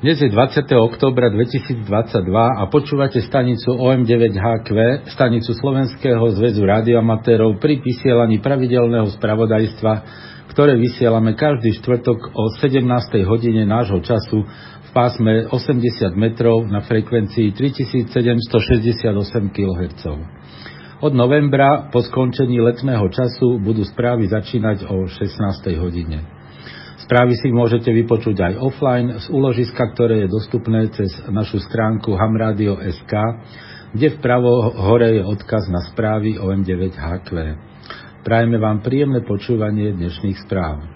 Dnes je 20. oktobra 2022 a počúvate stanicu OM9HQ, stanicu Slovenského zväzu radioamatérov pri vysielaní pravidelného spravodajstva, ktoré vysielame každý štvrtok o 17. hodine nášho času v pásme 80 metrov na frekvencii 3768 kHz. Od novembra po skončení letného času budú správy začínať o 16. hodine. Správy si môžete vypočuť aj offline z úložiska, ktoré je dostupné cez našu stránku hamradio.sk, kde vpravo hore je odkaz na správy OM9HQ. Prajeme vám príjemné počúvanie dnešných správ.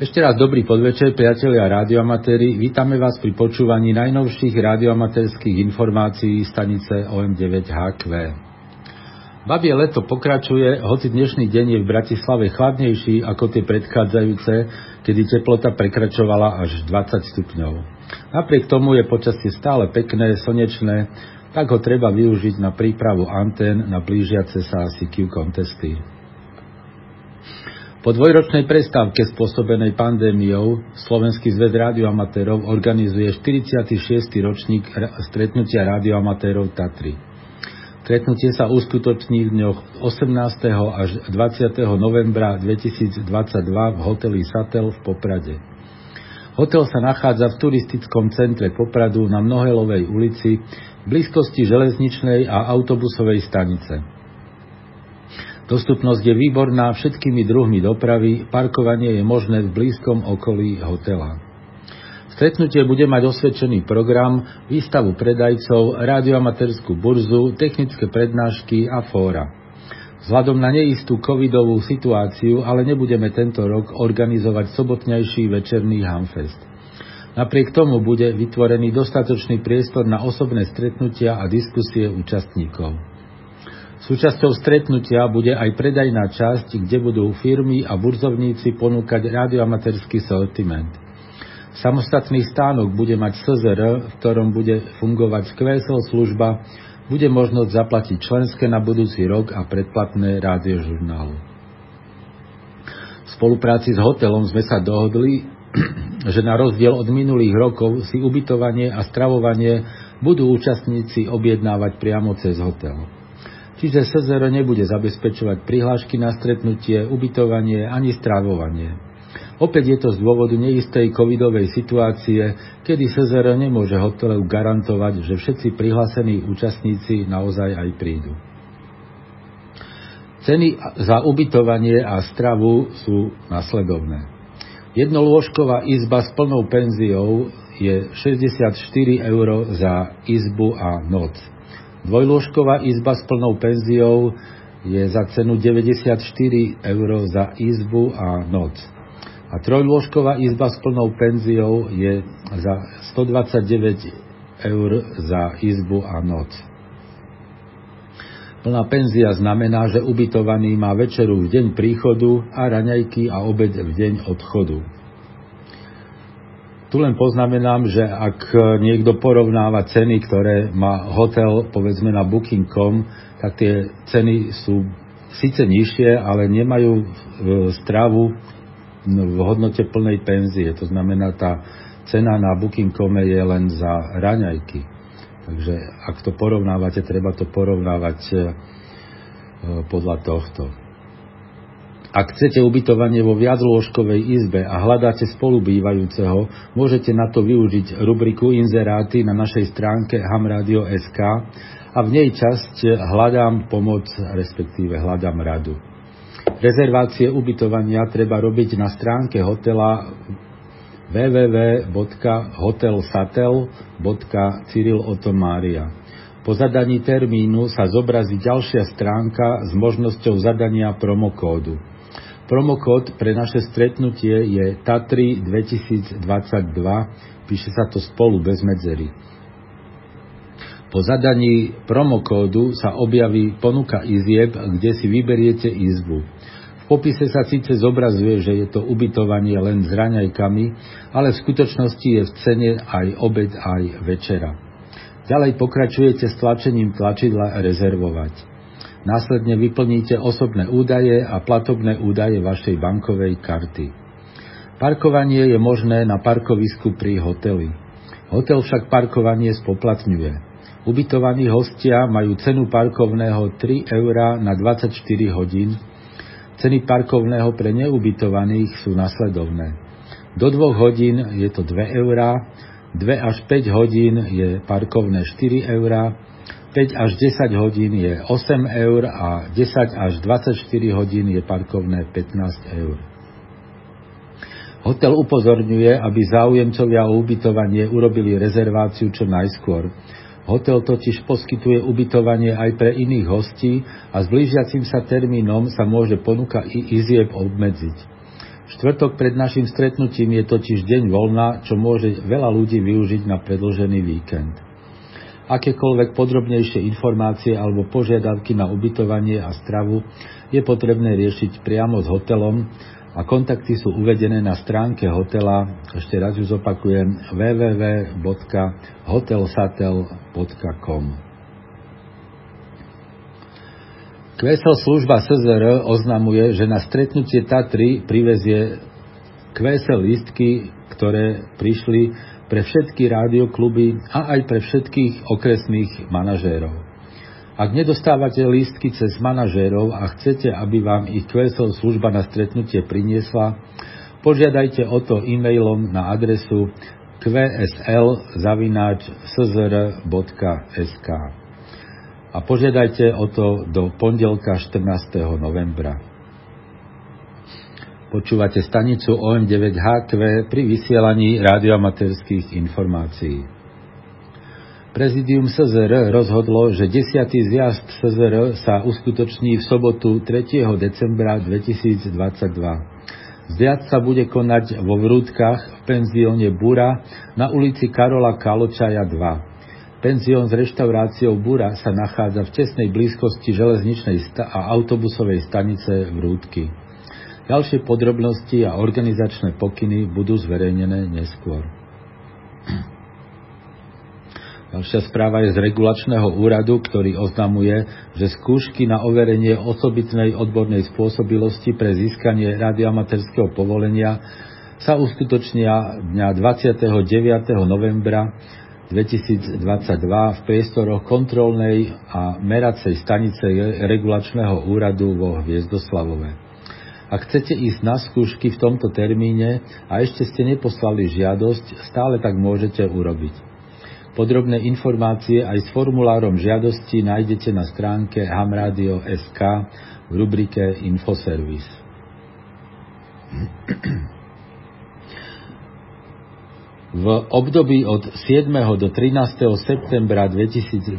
Ešte raz dobrý podvečer, priatelia radioamatéri. Vítame vás pri počúvaní najnovších radioamatérských informácií stanice OM9HQ. Babie leto pokračuje, hoci dnešný deň je v Bratislave chladnejší ako tie predchádzajúce, kedy teplota prekračovala až 20 stupňov. Napriek tomu je počasie stále pekné, slnečné, tak ho treba využiť na prípravu antén na blížiace sa CQ kontesty. Po dvojročnej prestávke spôsobenej pandémiou Slovenský zväz radioamatérov organizuje 46. ročník stretnutia radioamatérov Tatry. Stretnutie sa uskutoční v dňoch 18. až 20. novembra 2022 v hoteli Satel v Poprade. Hotel sa nachádza v turistickom centre Popradu na Mnohelovej ulici v blízkosti železničnej a autobusovej stanice. Dostupnosť je výborná všetkými druhmi dopravy, parkovanie je možné v blízkom okolí hotela. Stretnutie bude mať osvedčený program, výstavu predajcov, radioamatérskú burzu, technické prednášky a fóra. Vzhľadom na neistú covidovú situáciu ale nebudeme tento rok organizovať sobotnejší večerný Hamfest. Napriek tomu bude vytvorený dostatočný priestor na osobné stretnutia a diskusie účastníkov. Súčasťou stretnutia bude aj predajná časť, kde budú firmy a burzovníci ponúkať radioamatérsky sortiment. Samostatný stánok bude mať SZR, v ktorom bude fungovať QSL služba, bude možnosť zaplatiť členské na budúci rok a predplatné rádiožurnálu. V spolupráci s hotelom sme sa dohodli, že na rozdiel od minulých rokov si ubytovanie a stravovanie budú účastníci objednávať priamo cez hotel. Čiže SZR nebude zabezpečovať prihlášky na stretnutie, ubytovanie ani stravovanie. Opäť je to z dôvodu neistej covidovej situácie, kedy SZR nemôže hotelu garantovať, že všetci prihlásení účastníci naozaj aj prídu. Ceny za ubytovanie a stravu sú nasledovné. Jednolôžková izba s plnou penziou je 64 eur za izbu a noc. Dvojlôžková izba s plnou penziou je za cenu 94 eur za izbu a noc a trojlôžková izba s plnou penziou je za 129 eur za izbu a noc. Plná penzia znamená, že ubytovaný má večeru v deň príchodu a raňajky a obed v deň odchodu. Tu len poznamenám, že ak niekto porovnáva ceny, ktoré má hotel, povedzme na booking.com, tak tie ceny sú síce nižšie, ale nemajú stravu v hodnote plnej penzie. To znamená, tá cena na Booking.com je len za raňajky. Takže ak to porovnávate, treba to porovnávať e, podľa tohto. Ak chcete ubytovanie vo viaclôžkovej izbe a hľadáte spolubývajúceho, môžete na to využiť rubriku Inzeráty na našej stránke hamradio.sk a v nej časť Hľadám pomoc, respektíve Hľadám radu. Rezervácie ubytovania treba robiť na stránke hotela www.hotelsatel.cyrilotomária. Po zadaní termínu sa zobrazí ďalšia stránka s možnosťou zadania promokódu. Promokód pre naše stretnutie je Tatry 2022, píše sa to spolu bez medzery. Po zadaní promokódu sa objaví ponuka izieb, kde si vyberiete izbu. V popise sa síce zobrazuje, že je to ubytovanie len s raňajkami, ale v skutočnosti je v cene aj obed, aj večera. Ďalej pokračujete s tlačením tlačidla rezervovať. Následne vyplníte osobné údaje a platobné údaje vašej bankovej karty. Parkovanie je možné na parkovisku pri hoteli. Hotel však parkovanie spoplatňuje. Ubytovaní hostia majú cenu parkovného 3 eur na 24 hodín. Ceny parkovného pre neubytovaných sú nasledovné. Do 2 hodín je to 2 eurá, 2 až 5 hodín je parkovné 4 eurá, 5 až 10 hodín je 8 eur a 10 až 24 hodín je parkovné 15 eur. Hotel upozorňuje, aby záujemcovia o ubytovanie urobili rezerváciu čo najskôr. Hotel totiž poskytuje ubytovanie aj pre iných hostí a s blížiacim sa termínom sa môže ponuka i izieb obmedziť. Štvrtok pred našim stretnutím je totiž deň voľna, čo môže veľa ľudí využiť na predlžený víkend. Akékoľvek podrobnejšie informácie alebo požiadavky na ubytovanie a stravu je potrebné riešiť priamo s hotelom a kontakty sú uvedené na stránke hotela, ešte raz ju zopakujem, www.hotelsatel.com. QSL služba SZR oznamuje, že na stretnutie Tatry privezie QSL listky, ktoré prišli pre všetky rádiokluby a aj pre všetkých okresných manažérov. Ak nedostávate lístky cez manažérov a chcete, aby vám ich QSL služba na stretnutie priniesla, požiadajte o to e-mailom na adresu qsl.szr.sk a požiadajte o to do pondelka 14. novembra. Počúvate stanicu OM9HQ pri vysielaní radioamaterských informácií. Prezidium SZR rozhodlo, že 10. zjazd SZR sa uskutoční v sobotu 3. decembra 2022. Zjazd sa bude konať vo Vrútkach v penzióne Bura na ulici Karola Kaločaja 2. Penzión s reštauráciou Bura sa nachádza v tesnej blízkosti železničnej a autobusovej stanice v Rúdky. Ďalšie podrobnosti a organizačné pokyny budú zverejnené neskôr. Ďalšia správa je z regulačného úradu, ktorý oznamuje, že skúšky na overenie osobitnej odbornej spôsobilosti pre získanie radioamaterského povolenia sa uskutočnia dňa 29. novembra 2022 v priestoroch kontrolnej a meracej stanice regulačného úradu vo Hviezdoslavove. Ak chcete ísť na skúšky v tomto termíne a ešte ste neposlali žiadosť, stále tak môžete urobiť. Podrobné informácie aj s formulárom žiadosti nájdete na stránke hamradio.sk v rubrike Infoservice. V období od 7. do 13. septembra 2022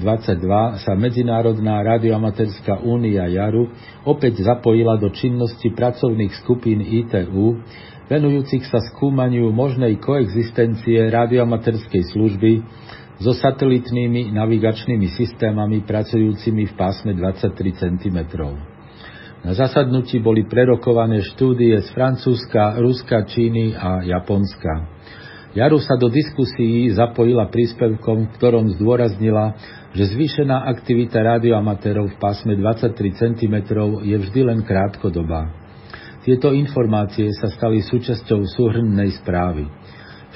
sa Medzinárodná radioamatérská únia Jaru opäť zapojila do činnosti pracovných skupín ITU, venujúcich sa skúmaniu možnej koexistencie radioamatérskej služby so satelitnými navigačnými systémami pracujúcimi v pásme 23 cm. Na zasadnutí boli prerokované štúdie z Francúzska, Ruska, Číny a Japonska. Jaru sa do diskusií zapojila príspevkom, v ktorom zdôraznila, že zvýšená aktivita radioamatérov v pásme 23 cm je vždy len krátkodobá. Tieto informácie sa stali súčasťou súhrnnej správy.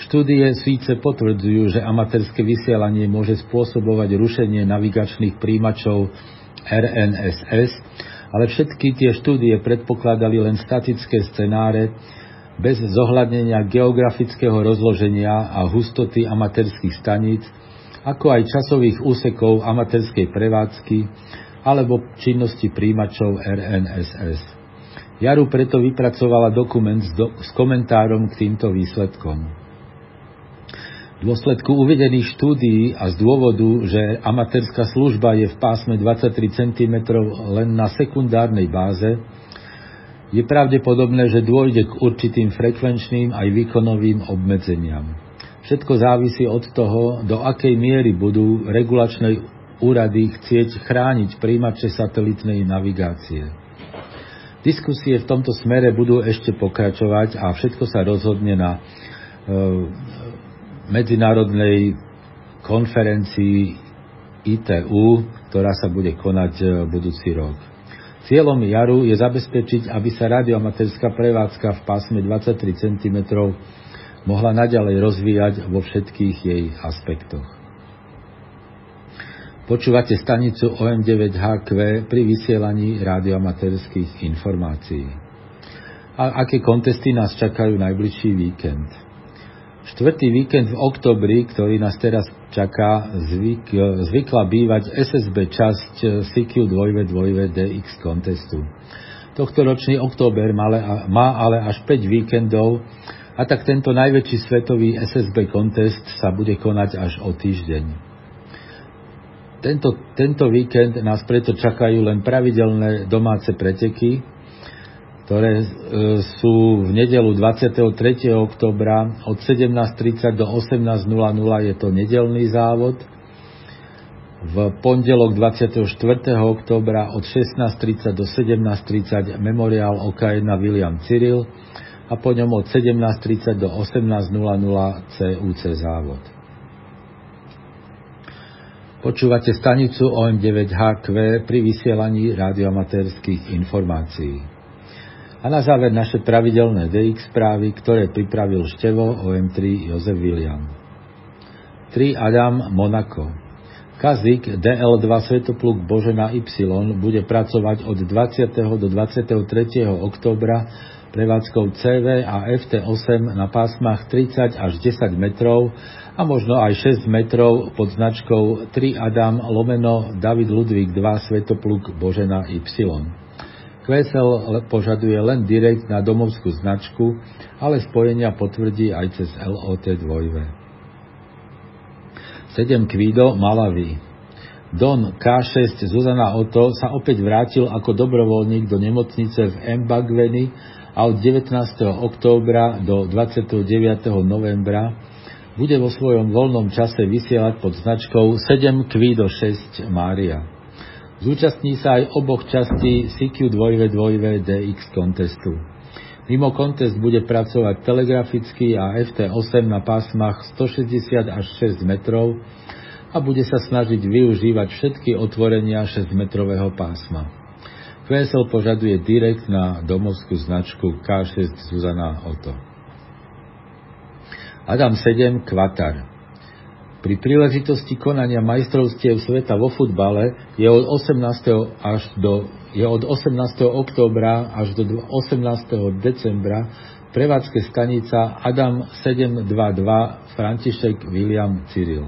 Štúdie síce potvrdzujú, že amatérske vysielanie môže spôsobovať rušenie navigačných príjimačov RNSS, ale všetky tie štúdie predpokladali len statické scenáre, bez zohľadnenia geografického rozloženia a hustoty amatérských staníc, ako aj časových úsekov amatérskej prevádzky alebo činnosti príjimačov RNSS. Jaru preto vypracovala dokument s, do, s komentárom k týmto výsledkom. V dôsledku uvedených štúdií a z dôvodu, že amatérska služba je v pásme 23 cm len na sekundárnej báze, je pravdepodobné, že dôjde k určitým frekvenčným aj výkonovým obmedzeniam. Všetko závisí od toho, do akej miery budú regulačné úrady chcieť chrániť príjimače satelitnej navigácie. Diskusie v tomto smere budú ešte pokračovať a všetko sa rozhodne na e, medzinárodnej konferencii ITU, ktorá sa bude konať e, budúci rok. Cieľom Jaru je zabezpečiť, aby sa radioamatérská prevádzka v pásme 23 cm mohla naďalej rozvíjať vo všetkých jej aspektoch. Počúvate stanicu OM9HQ pri vysielaní radioamatérských informácií. A aké kontesty nás čakajú najbližší víkend? Štvrtý víkend v oktobri, ktorý nás teraz čaká, zvyk, zvykla bývať SSB časť CQ 2 DX kontestu. Tohto ročný október má ale až 5 víkendov a tak tento najväčší svetový SSB kontest sa bude konať až o týždeň. Tento, tento víkend nás preto čakajú len pravidelné domáce preteky, ktoré e, sú v nedelu 23. oktobra od 17.30 do 18.00 je to nedelný závod. V pondelok 24. oktobra od 16.30 do 17.30 memoriál OK1 William Cyril a po ňom od 17.30 do 18.00 CUC závod. Počúvate stanicu OM9HQ pri vysielaní radioamatérských informácií. A na záver naše pravidelné DX správy, ktoré pripravil števo OM3 Jozef William. 3 Adam Monaco. Kazik DL2 Svetopluk Božena Y bude pracovať od 20. do 23. októbra prevádzkou CV a FT8 na pásmach 30 až 10 metrov a možno aj 6 metrov pod značkou 3 Adam lomeno David Ludvík 2 Svetopluk Božena Y. QSL požaduje len direkt na domovskú značku, ale spojenia potvrdí aj cez LOT 2. 7 Kvido Malawi Don K6 Zuzana Oto sa opäť vrátil ako dobrovoľník do nemocnice v Mbagveni a od 19. októbra do 29. novembra bude vo svojom voľnom čase vysielať pod značkou 7 Kvido 6 Mária. Zúčastní sa aj oboch častí CQ 2 2 DX kontestu. Mimo kontest bude pracovať telegraficky a FT8 na pásmach 160 až 6 metrov a bude sa snažiť využívať všetky otvorenia 6-metrového pásma. QSL požaduje direkt na domovskú značku K6 Zuzana Oto. Adam 7 Kvatar pri príležitosti konania majstrovstiev sveta vo futbale je od 18. Až do, je od 18. októbra až do 18. decembra prevádzke stanica Adam 722 František William Cyril.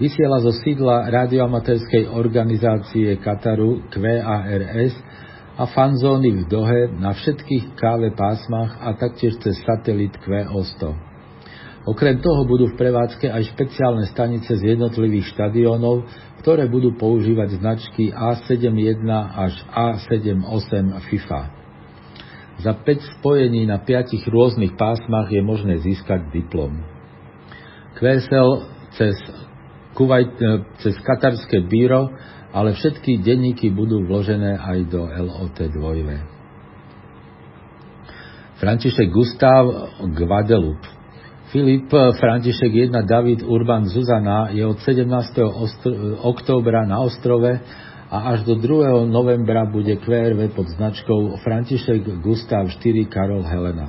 Vysiela zo sídla radioamatérskej organizácie Kataru QARS a fanzóny v Dohe na všetkých káve pásmach a taktiež cez satelit QO100. Okrem toho budú v prevádzke aj špeciálne stanice z jednotlivých štadiónov, ktoré budú používať značky A71 až A78 FIFA. Za 5 spojení na 5 rôznych pásmach je možné získať diplom. QSL cez, Kuwait, e, cez katarské bíro, ale všetky denníky budú vložené aj do LOT 2. František Gustav Guadeloupe Filip František 1 David Urban Zuzana je od 17. októbra na ostrove a až do 2. novembra bude QRV pod značkou František Gustav 4 Karol Helena.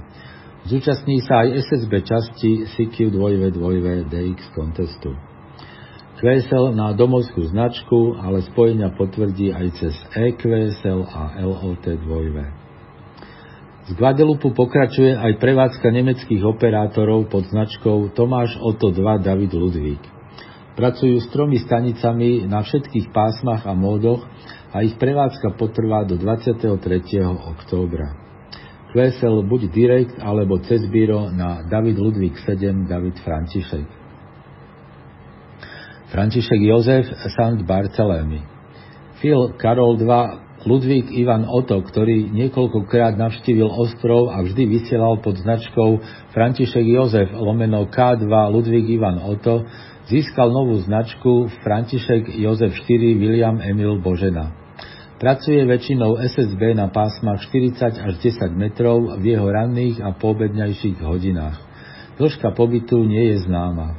Zúčastní sa aj SSB časti CQ 2 2 DX kontestu. QSL na domovskú značku, ale spojenia potvrdí aj cez EQSL a LOT 2. Z Guadeloupu pokračuje aj prevádzka nemeckých operátorov pod značkou Tomáš Oto 2 David Ludvík. Pracujú s tromi stanicami na všetkých pásmach a módoch a ich prevádzka potrvá do 23. októbra. QSL buď direkt alebo cez bíro na David Ludvík 7 David František. František Jozef Sant Barcelemy. Phil Karol 2 Ludvík Ivan Oto, ktorý niekoľkokrát navštívil ostrov a vždy vysielal pod značkou František Jozef lomeno K2 Ludvík Ivan Oto, získal novú značku František Jozef 4 William Emil Božena. Pracuje väčšinou SSB na pásmach 40 až 10 metrov v jeho ranných a poobedňajších hodinách. Dĺžka pobytu nie je známa.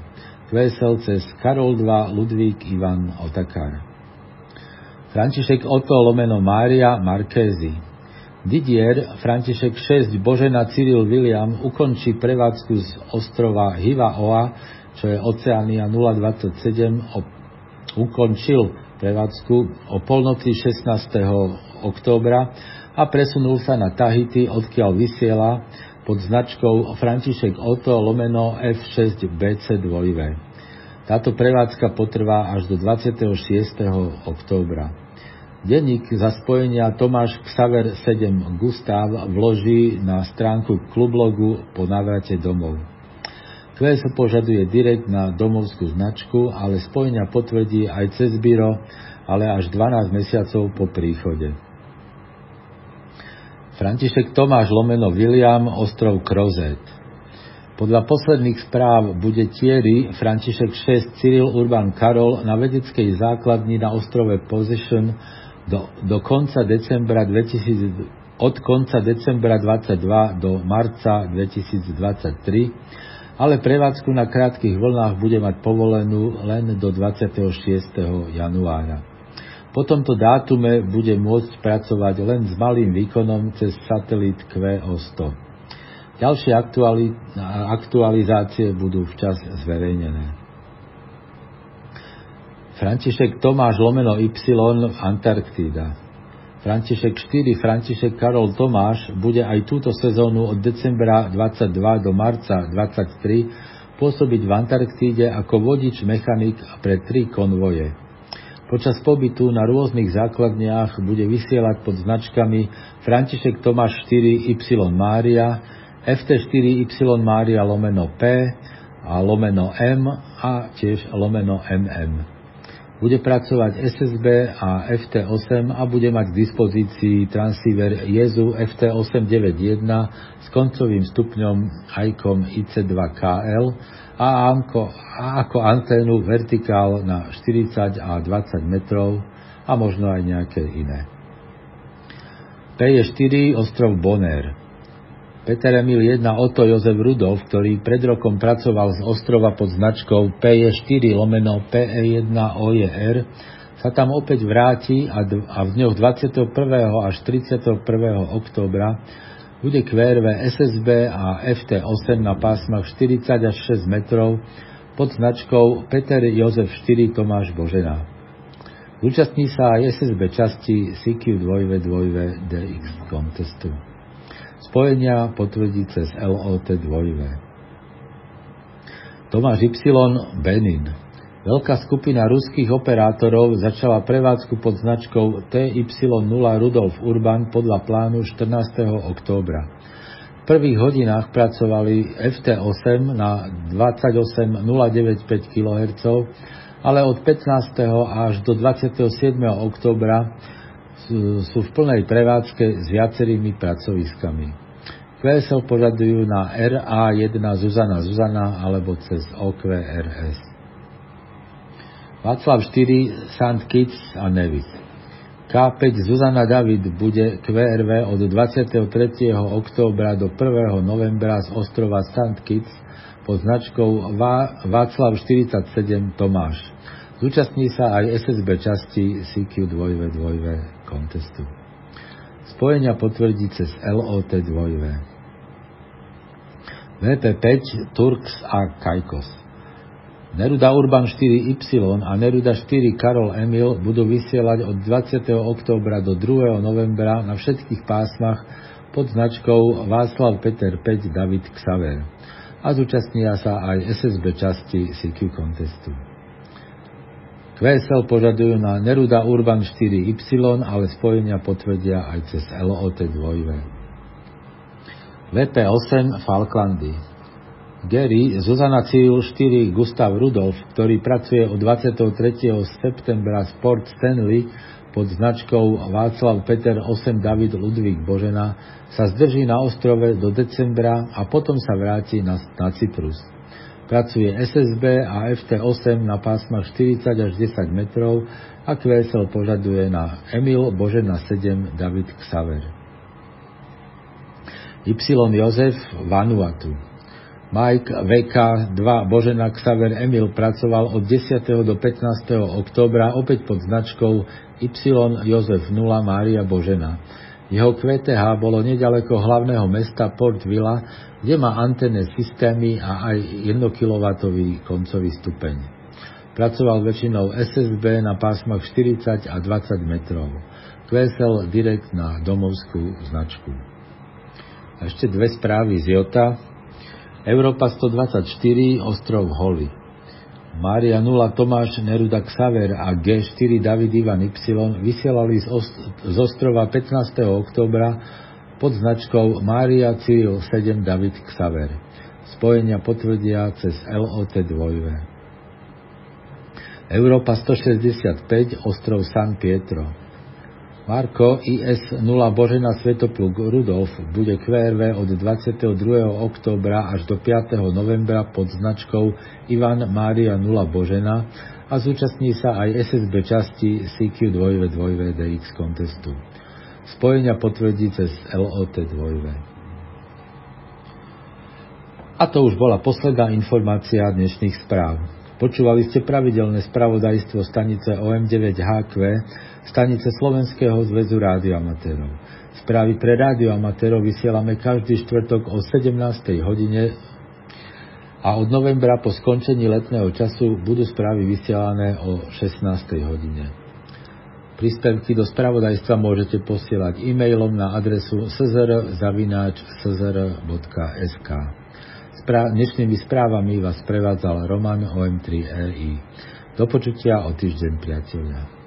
Kvesel cez Karol 2 Ludvík Ivan Otakar. František Otto lomeno Mária Markézy. Didier František 6 Božena Cyril William ukončí prevádzku z ostrova Hiva Oa, čo je Oceánia 027, ukončil prevádzku o polnoci 16. októbra a presunul sa na Tahiti, odkiaľ vysiela pod značkou František Otto lomeno F6 BC 2 Táto prevádzka potrvá až do 26. októbra. Denník za spojenia Tomáš Xaver 7 Gustav vloží na stránku klublogu po návrate domov. QS požaduje direkt na domovskú značku, ale spojenia potvrdí aj cez byro, ale až 12 mesiacov po príchode. František Tomáš Lomeno William, ostrov Krozet. Podľa posledných správ bude Thierry František 6 Cyril Urban Karol na vedeckej základni na ostrove Position do, do konca decembra 2000, od konca decembra 22 do marca 2023 ale prevádzku na krátkych vlnách bude mať povolenú len do 26. januára. Po tomto dátume bude môcť pracovať len s malým výkonom cez satelit QO100. Ďalšie aktuali- aktualizácie budú včas zverejnené. František Tomáš Lomeno Y Antarktída František 4, František Karol Tomáš bude aj túto sezónu od decembra 22 do marca 23 pôsobiť v Antarktíde ako vodič mechanik pre tri konvoje. Počas pobytu na rôznych základniach bude vysielať pod značkami František Tomáš 4 Y Mária, FT4 Y Mária lomeno P a lomeno M a tiež lomeno MM bude pracovať SSB a FT8 a bude mať k dispozícii transceiver Jezu FT891 s koncovým stupňom ICOM IC2KL a ako, anténu vertikál na 40 a 20 metrov a možno aj nejaké iné. P4 ostrov Bonaire Peter Emil 1 Otto Jozef Rudolf, ktorý pred rokom pracoval z ostrova pod značkou PE4 lomeno PE1 OJR, sa tam opäť vráti a, a v dňoch 21. až 31. októbra bude QRV SSB a FT8 na pásmach 40 až 6 metrov pod značkou Peter Jozef 4 Tomáš Božena. Zúčastní sa aj SSB časti CQ2V2DX contestu. Spojenia potvrdí cez LOT 2 Tomáš Y. Benin Veľká skupina ruských operátorov začala prevádzku pod značkou TY0 Rudolf Urban podľa plánu 14. októbra. V prvých hodinách pracovali FT8 na 28095 kHz, ale od 15. až do 27. októbra sú v plnej prevádzke s viacerými pracoviskami. QSL požadujú na RA1 Zuzana Zuzana alebo cez OQRS. Václav 4 St. Kitts a Nevis. K5 Zuzana David bude QRV od 23. októbra do 1. novembra z ostrova St. Kitts pod značkou Václav 47 Tomáš. Zúčastní sa aj SSB časti CQ2V2V contestu. Spojenia potvrdí cez LOT 2 VP5 Turks a Kajkos. Neruda Urban 4Y a Neruda 4 Karol Emil budú vysielať od 20. októbra do 2. novembra na všetkých pásmach pod značkou Václav Peter 5 David Xaver a zúčastnia sa aj SSB časti CQ contestu. QSL požadujú na Neruda Urban 4Y, ale spojenia potvrdia aj cez LOT 2 VP8 Falklandy Gary Zuzana Cyril 4 Gustav Rudolf, ktorý pracuje od 23. septembra Sport Stanley pod značkou Václav Peter 8 David Ludvík Božena, sa zdrží na ostrove do decembra a potom sa vráti na, na Cyprus. Pracuje SSB a FT8 na pásmach 40 až 10 metrov a QSL požaduje na Emil Božena 7 David Xaver. Y. Jozef Vanuatu Mike VK 2 Božena Xaver Emil pracoval od 10. do 15. októbra opäť pod značkou Y Jozef 0 Mária Božena. Jeho QTH bolo nedaleko hlavného mesta Port Villa, kde má antenné systémy a aj 1 kW koncový stupeň. Pracoval väčšinou SSB na pásmach 40 a 20 metrov. QSL direkt na domovskú značku. A ešte dve správy z Jota. Európa 124, ostrov Holy. Mária 0 Tomáš Neruda Xaver a G4 David Ivan Y vysielali z, ost- z ostrova 15. októbra pod značkou Mária Cyril 7 David Xaver. Spojenia potvrdia cez LOT 2. Európa 165, ostrov San Pietro. Marko IS 0 Božena Svetopluk Rudolf bude QRV od 22. októbra až do 5. novembra pod značkou Ivan Mária 0 Božena a zúčastní sa aj SSB časti CQ 2 2 DX contestu. Spojenia potvrdí cez LOT 2 A to už bola posledná informácia dnešných správ. Počúvali ste pravidelné spravodajstvo stanice OM9HQ stanice Slovenského zväzu rádioamatérov. Správy pre rádioamatérov vysielame každý štvrtok o 17. hodine a od novembra po skončení letného času budú správy vysielané o 16. hodine. Príspevky do spravodajstva môžete posielať e-mailom na adresu szr.sk. Dnešnými správami vás prevádzal Roman OM3RI. Do počutia o týždeň, priatelia.